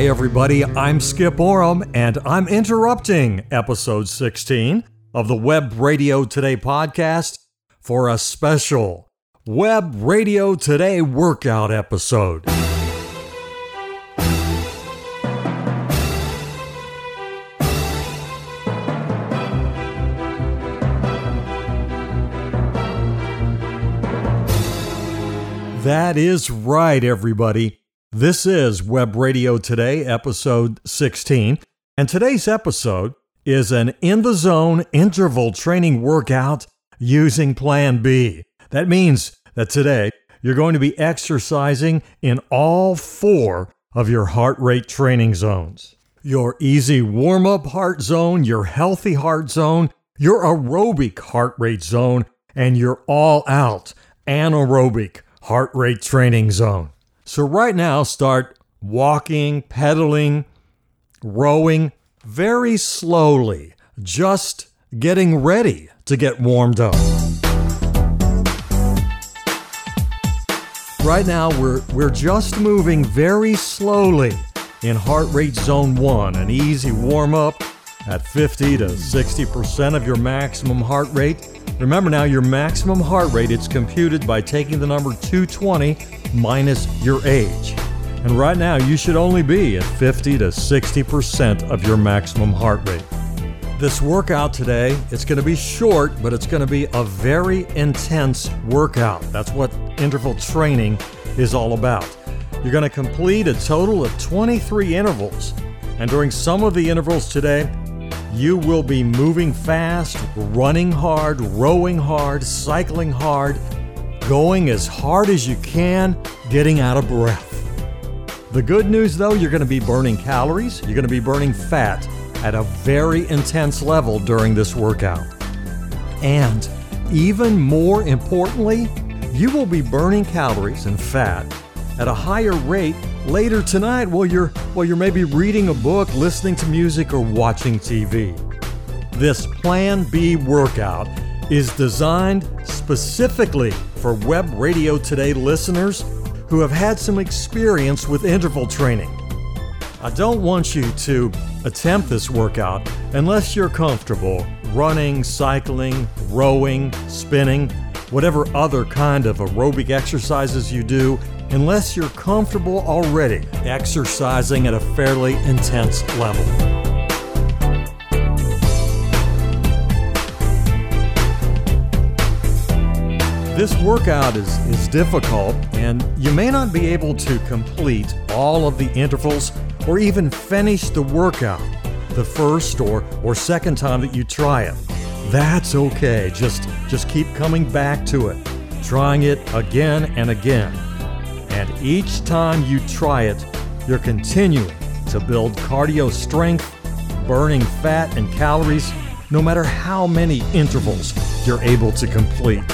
Hi, everybody. I'm Skip Oram, and I'm interrupting episode 16 of the Web Radio Today podcast for a special Web Radio Today workout episode. That is right, everybody. This is Web Radio Today, episode 16. And today's episode is an in the zone interval training workout using Plan B. That means that today you're going to be exercising in all four of your heart rate training zones your easy warm up heart zone, your healthy heart zone, your aerobic heart rate zone, and your all out anaerobic heart rate training zone. So, right now, start walking, pedaling, rowing very slowly, just getting ready to get warmed up. Right now, we're, we're just moving very slowly in heart rate zone one, an easy warm up at 50 to 60% of your maximum heart rate. Remember now, your maximum heart rate, it's computed by taking the number 220 minus your age. And right now, you should only be at 50 to 60% of your maximum heart rate. This workout today, it's going to be short, but it's going to be a very intense workout. That's what interval training is all about. You're going to complete a total of 23 intervals. And during some of the intervals today, you will be moving fast, running hard, rowing hard, cycling hard, going as hard as you can, getting out of breath. The good news though, you're going to be burning calories, you're going to be burning fat at a very intense level during this workout. And even more importantly, you will be burning calories and fat at a higher rate later tonight while you're while you're maybe reading a book, listening to music or watching TV. This Plan B workout is designed specifically for Web Radio Today listeners who have had some experience with interval training. I don't want you to attempt this workout unless you're comfortable running, cycling, rowing, spinning, whatever other kind of aerobic exercises you do unless you're comfortable already exercising at a fairly intense level. This workout is, is difficult, and you may not be able to complete all of the intervals or even finish the workout the first or, or second time that you try it. That's okay. Just, just keep coming back to it, trying it again and again. And each time you try it, you're continuing to build cardio strength, burning fat and calories, no matter how many intervals you're able to complete.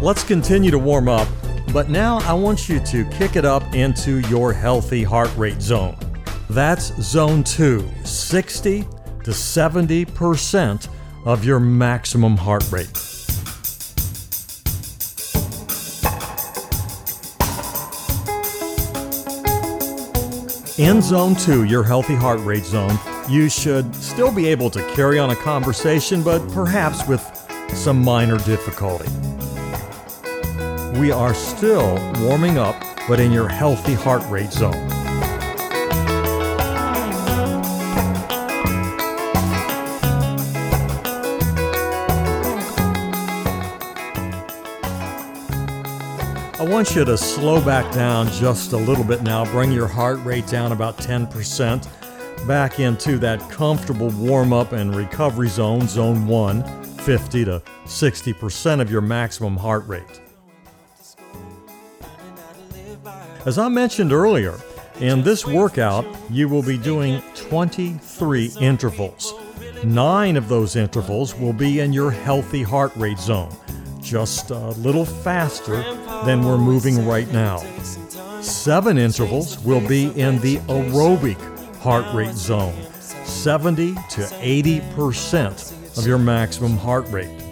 Let's continue to warm up but now I want you to kick it up into your healthy heart rate zone. That's zone 2, 60 to 70% of your maximum heart rate. In zone 2, your healthy heart rate zone, you should still be able to carry on a conversation, but perhaps with some minor difficulty we are still warming up, but in your healthy heart rate zone. I want you to slow back down just a little bit now. Bring your heart rate down about 10%, back into that comfortable warm up and recovery zone, zone 1, 50 to 60% of your maximum heart rate. As I mentioned earlier, in this workout, you will be doing 23 intervals. Nine of those intervals will be in your healthy heart rate zone, just a little faster than we're moving right now. Seven intervals will be in the aerobic heart rate zone, 70 to 80% of your maximum heart rate.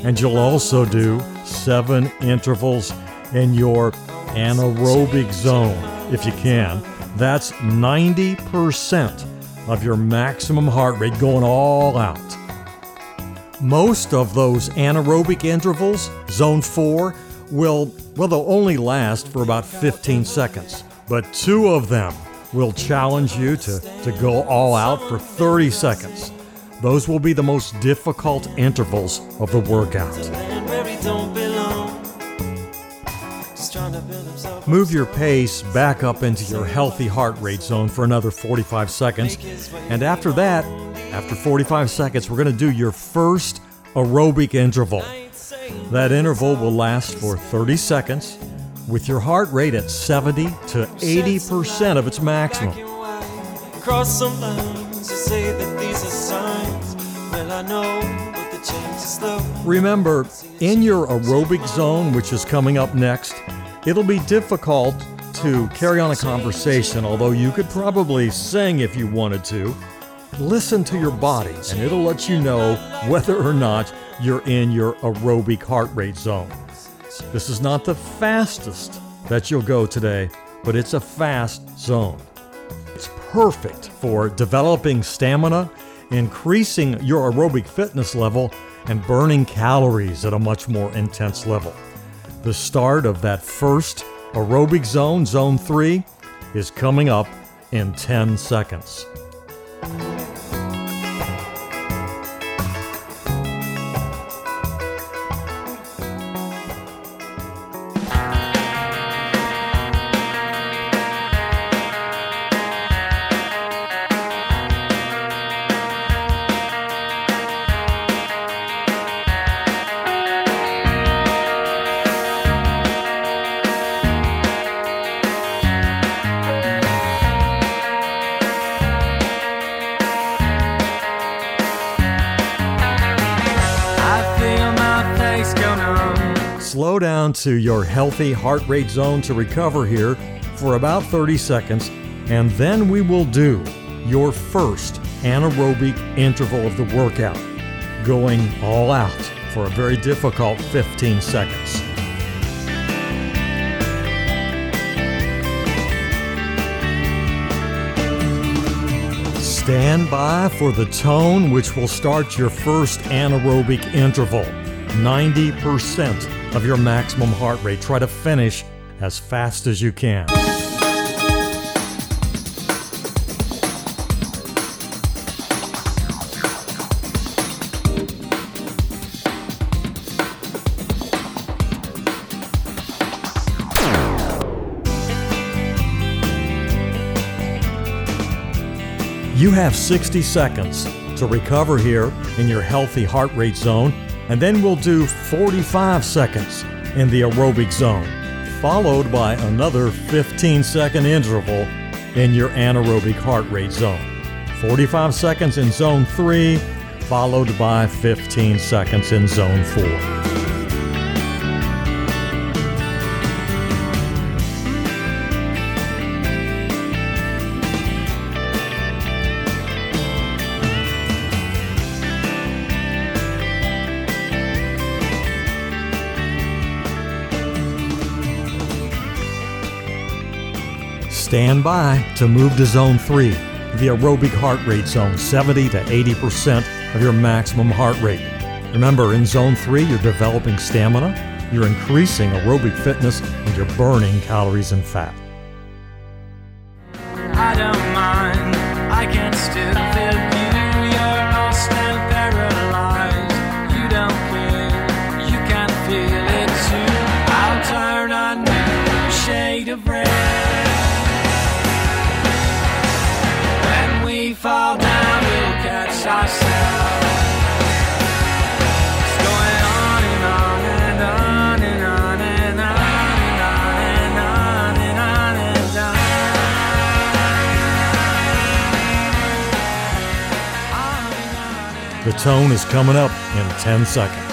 And you'll also do seven intervals in your anaerobic zone if you can. That's 90% of your maximum heart rate going all out. Most of those anaerobic intervals, zone 4, will well they'll only last for about 15 seconds, but two of them will challenge you to, to go all out for 30 seconds. Those will be the most difficult intervals of the workout. Move your pace back up into your healthy heart rate zone for another 45 seconds. And after that, after 45 seconds, we're going to do your first aerobic interval. That interval will last for 30 seconds with your heart rate at 70 to 80% of its maximum. Cross some lines, say that these are signs. Well, I know, but the change is slow. Remember, in your aerobic zone, which is coming up next, it'll be difficult to carry on a conversation, although you could probably sing if you wanted to. Listen to your body, and it'll let you know whether or not you're in your aerobic heart rate zone. This is not the fastest that you'll go today, but it's a fast zone. It's perfect for developing stamina, increasing your aerobic fitness level, and burning calories at a much more intense level. The start of that first aerobic zone, zone 3, is coming up in 10 seconds. Slow down to your healthy heart rate zone to recover here for about 30 seconds, and then we will do your first anaerobic interval of the workout, going all out for a very difficult 15 seconds. Stand by for the tone, which will start your first anaerobic interval 90% of your maximum heart rate. Try to finish as fast as you can. You have 60 seconds to recover here in your healthy heart rate zone and then we'll do 45 seconds in the aerobic zone, followed by another 15 second interval in your anaerobic heart rate zone. 45 seconds in zone 3, followed by 15 seconds in zone 4. Stand by to move to zone 3, the aerobic heart rate zone, 70 to 80% of your maximum heart rate. Remember, in zone 3, you're developing stamina, you're increasing aerobic fitness, and you're burning calories and fat. Tone is coming up in 10 seconds.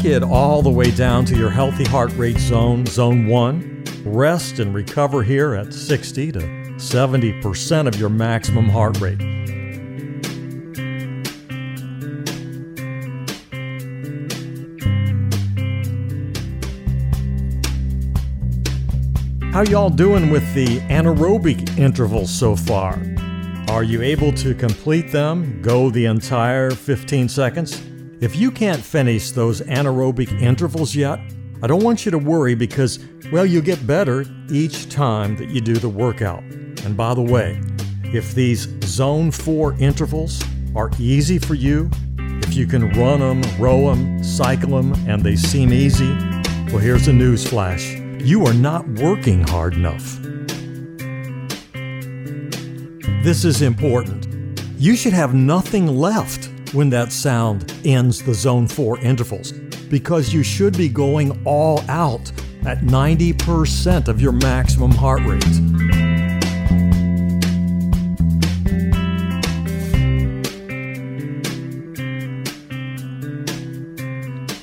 Take it all the way down to your healthy heart rate zone, zone 1. Rest and recover here at 60 to 70% of your maximum heart rate. How y'all doing with the anaerobic intervals so far? Are you able to complete them, go the entire 15 seconds? If you can't finish those anaerobic intervals yet, I don't want you to worry because, well, you'll get better each time that you do the workout. And by the way, if these zone 4 intervals are easy for you, if you can run them, row them, cycle them, and they seem easy, well, here's a news flash you are not working hard enough. This is important. You should have nothing left when that sound ends the zone 4 intervals because you should be going all out at 90% of your maximum heart rate.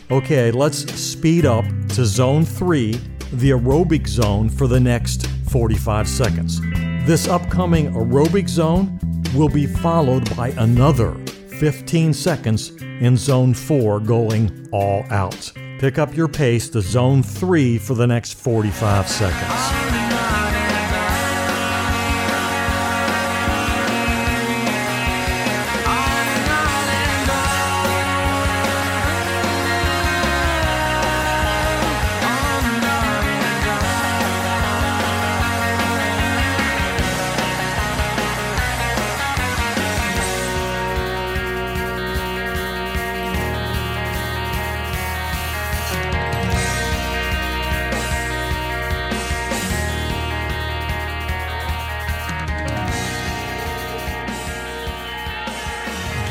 Okay, let's speed up to zone 3 the aerobic zone for the next 45 seconds. This upcoming aerobic zone will be followed by another 15 seconds in zone 4 going all out. Pick up your pace to zone 3 for the next 45 seconds.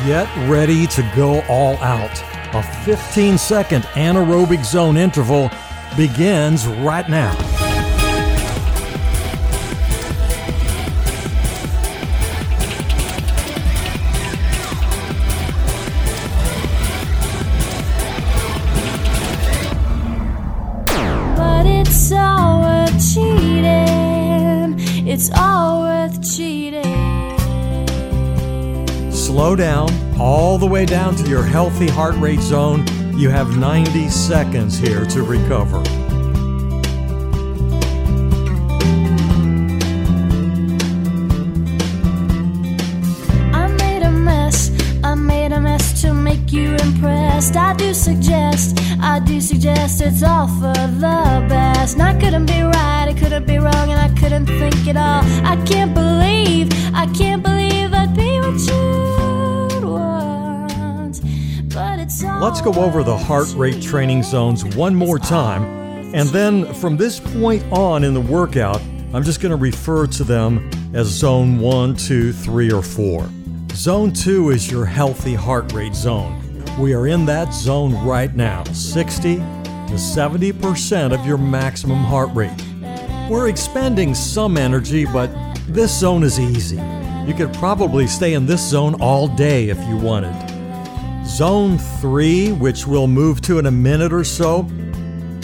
Get ready to go all out. A 15 second anaerobic zone interval begins right now. Slow down all the way down to your healthy heart rate zone. You have 90 seconds here to recover. I made a mess. I made a mess to make you impressed. I do suggest, I do suggest it's all for the best. And I couldn't be right, it couldn't be wrong, and I couldn't think it all. I can't believe, I can't believe Let's go over the heart rate training zones one more time. And then from this point on in the workout, I'm just going to refer to them as zone one, two, three, or 4. Zone 2 is your healthy heart rate zone. We are in that zone right now, 60 to 70% of your maximum heart rate. We're expending some energy, but this zone is easy. You could probably stay in this zone all day if you wanted. Zone 3, which we'll move to in a minute or so,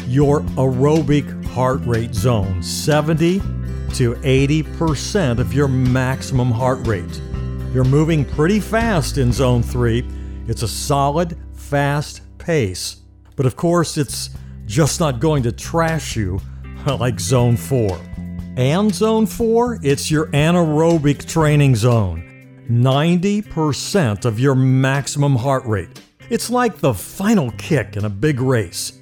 your aerobic heart rate zone, 70 to 80% of your maximum heart rate. You're moving pretty fast in zone 3. It's a solid, fast pace. But of course, it's just not going to trash you like zone 4. And zone 4, it's your anaerobic training zone. 90% of your maximum heart rate. It's like the final kick in a big race.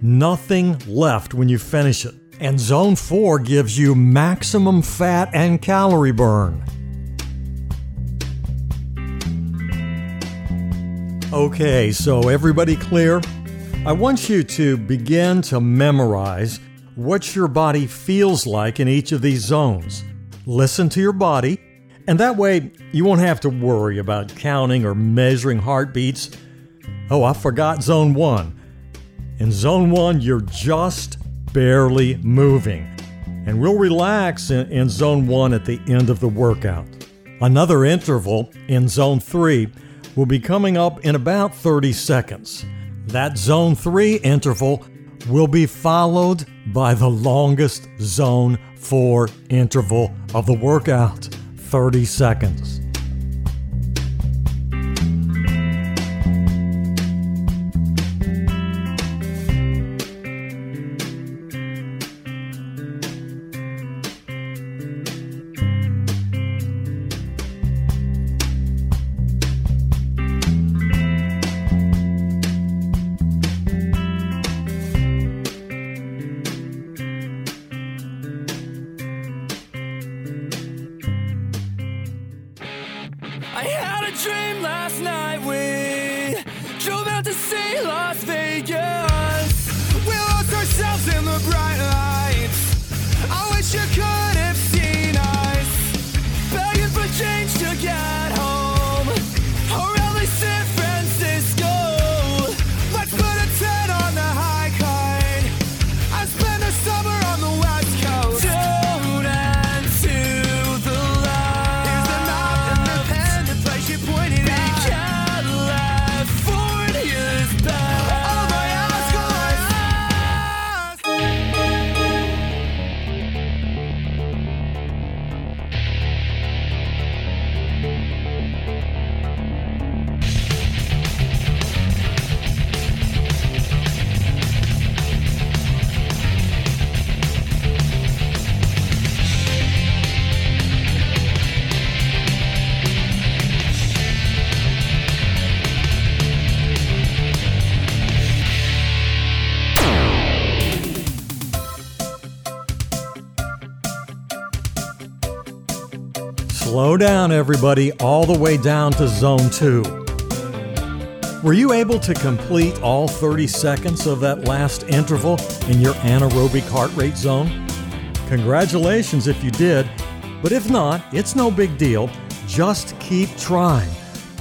Nothing left when you finish it. And zone 4 gives you maximum fat and calorie burn. Okay, so everybody clear? I want you to begin to memorize what your body feels like in each of these zones. Listen to your body, and that way you won't have to worry about counting or measuring heartbeats. Oh, I forgot zone one. In zone one, you're just barely moving, and we'll relax in, in zone one at the end of the workout. Another interval in zone three will be coming up in about 30 seconds. That zone 3 interval will be followed by the longest zone 4 interval of the workout 30 seconds. Slow down, everybody, all the way down to zone two. Were you able to complete all 30 seconds of that last interval in your anaerobic heart rate zone? Congratulations if you did, but if not, it's no big deal. Just keep trying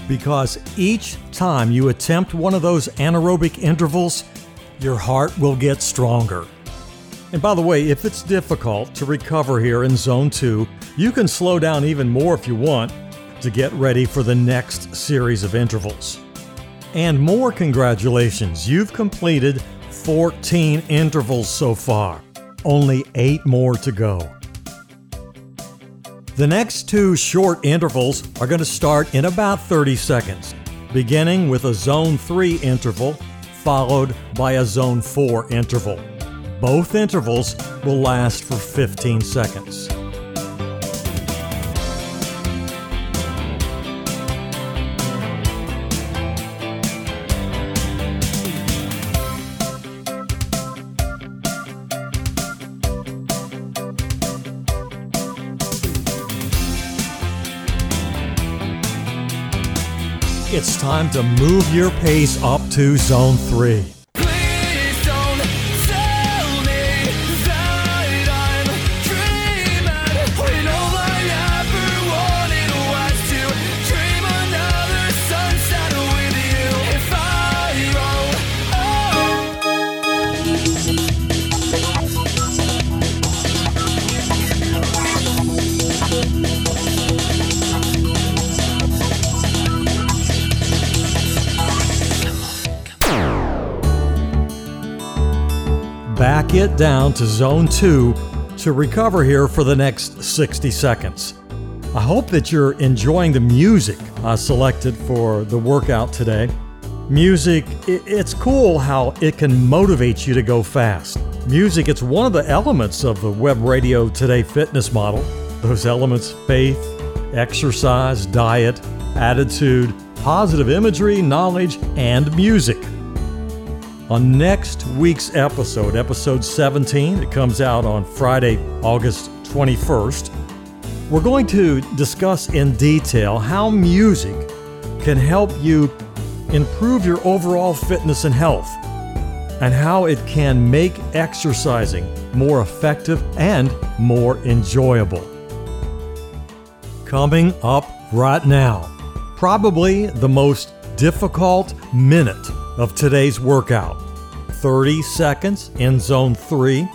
because each time you attempt one of those anaerobic intervals, your heart will get stronger. And by the way, if it's difficult to recover here in zone two, you can slow down even more if you want to get ready for the next series of intervals. And more congratulations, you've completed 14 intervals so far, only eight more to go. The next two short intervals are going to start in about 30 seconds, beginning with a zone 3 interval followed by a zone 4 interval. Both intervals will last for 15 seconds. It's time to move your pace up to zone 3. Down to zone 2 to recover here for the next 60 seconds. I hope that you're enjoying the music I selected for the workout today. Music, it's cool how it can motivate you to go fast. Music, it's one of the elements of the Web Radio Today fitness model. Those elements faith, exercise, diet, attitude, positive imagery, knowledge, and music. On next week's episode, episode 17, it comes out on Friday, August 21st, we're going to discuss in detail how music can help you improve your overall fitness and health, and how it can make exercising more effective and more enjoyable. Coming up right now, probably the most difficult minute of today's workout 30 seconds in zone 3,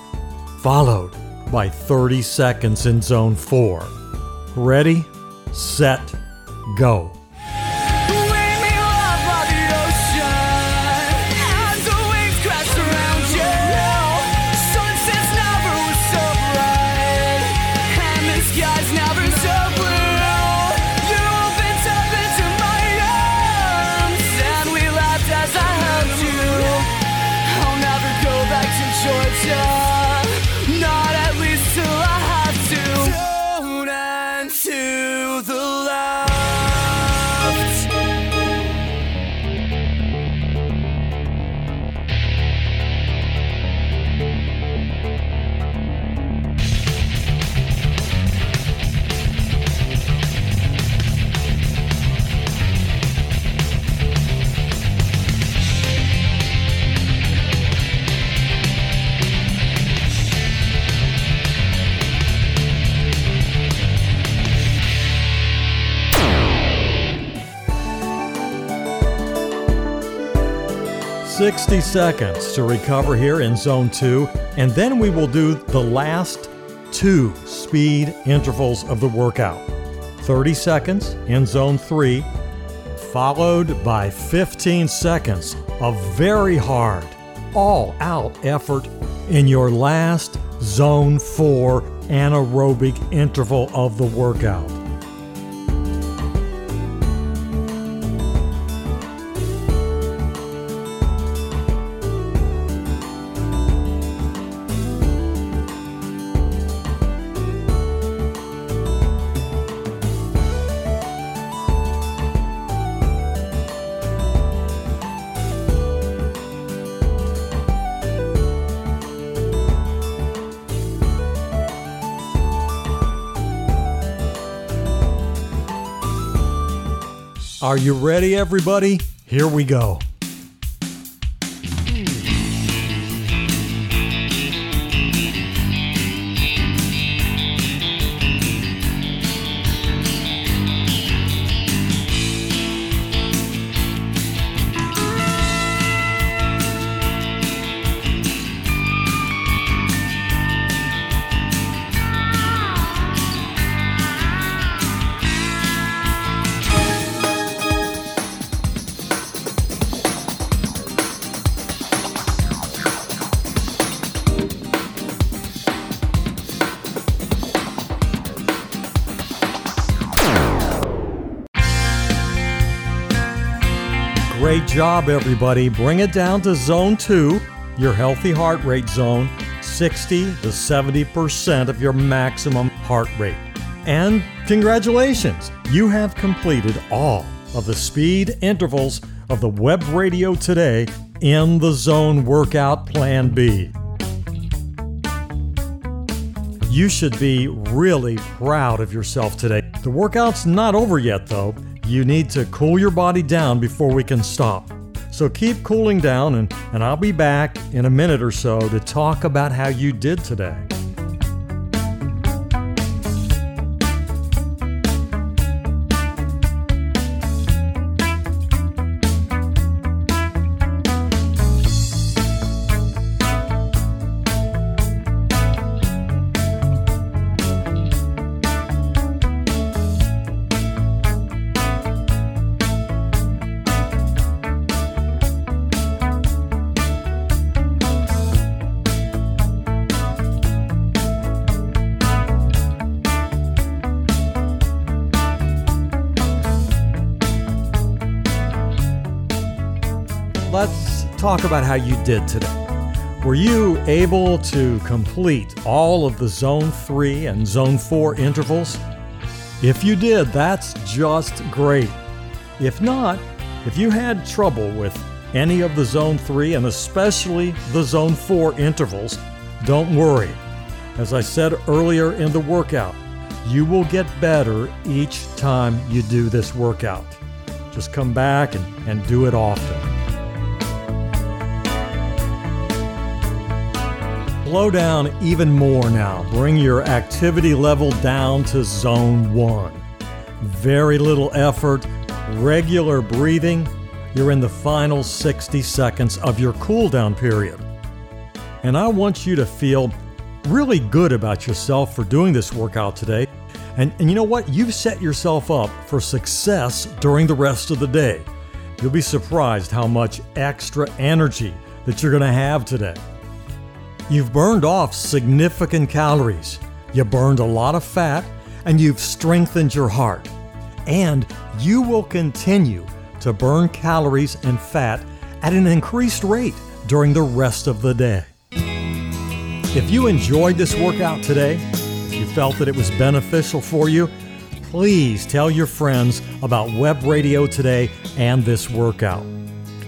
followed by 30 seconds in zone 4. Ready, set, go. 60 seconds to recover here in zone two, and then we will do the last two speed intervals of the workout 30 seconds in zone three, followed by 15 seconds of very hard, all out effort in your last zone four anaerobic interval of the workout. Are you ready, everybody? Here we go. Job, everybody. Bring it down to zone two, your healthy heart rate zone, 60 to 70% of your maximum heart rate. And congratulations, you have completed all of the speed intervals of the web radio today in the zone workout plan B. You should be really proud of yourself today. The workout's not over yet, though. You need to cool your body down before we can stop. So keep cooling down, and, and I'll be back in a minute or so to talk about how you did today. Talk about how you did today. Were you able to complete all of the Zone 3 and Zone 4 intervals? If you did, that's just great. If not, if you had trouble with any of the Zone 3 and especially the Zone 4 intervals, don't worry. As I said earlier in the workout, you will get better each time you do this workout. Just come back and, and do it often. Slow down even more now. Bring your activity level down to zone one. Very little effort, regular breathing. You're in the final 60 seconds of your cool down period. And I want you to feel really good about yourself for doing this workout today. And, and you know what? You've set yourself up for success during the rest of the day. You'll be surprised how much extra energy that you're going to have today. You've burned off significant calories, you burned a lot of fat, and you've strengthened your heart. And you will continue to burn calories and fat at an increased rate during the rest of the day. If you enjoyed this workout today, if you felt that it was beneficial for you, please tell your friends about Web Radio Today and this workout.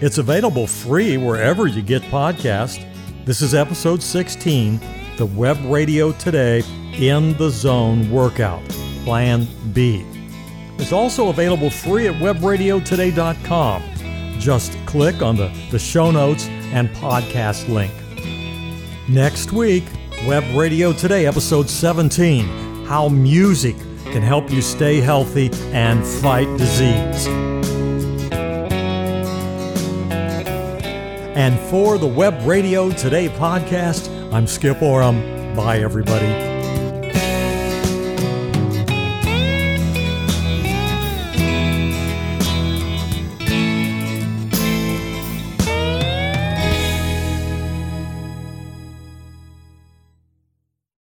It's available free wherever you get podcasts. This is episode 16, the Web Radio Today in the Zone Workout, Plan B. It's also available free at webradiotoday.com. Just click on the, the show notes and podcast link. Next week, Web Radio Today, episode 17 How Music Can Help You Stay Healthy and Fight Disease. And for the Web Radio Today podcast, I'm Skip Oram. Bye, everybody.